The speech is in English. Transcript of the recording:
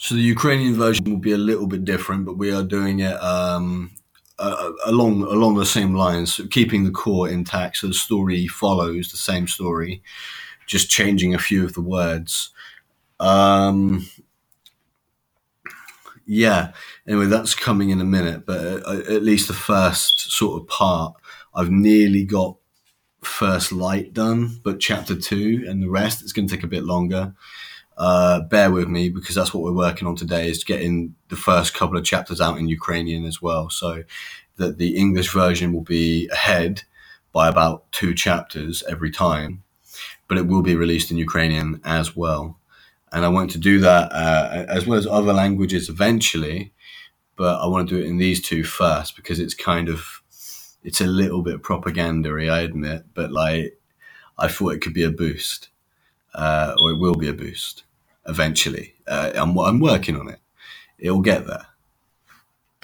So the Ukrainian version will be a little bit different, but we are doing it um, uh, along along the same lines, keeping the core intact. So the story follows the same story, just changing a few of the words. Um, yeah. Anyway, that's coming in a minute, but uh, at least the first sort of part, I've nearly got first light done, but chapter two and the rest, it's going to take a bit longer. Uh, bear with me because that's what we're working on today is getting the first couple of chapters out in Ukrainian as well. So that the English version will be ahead by about two chapters every time, but it will be released in Ukrainian as well. And I want to do that uh, as well as other languages eventually, but I want to do it in these two first because it's kind of it's a little bit propagandary, I admit, but like I thought it could be a boost, uh, or it will be a boost eventually. Uh, I'm, I'm working on it. It'll get there.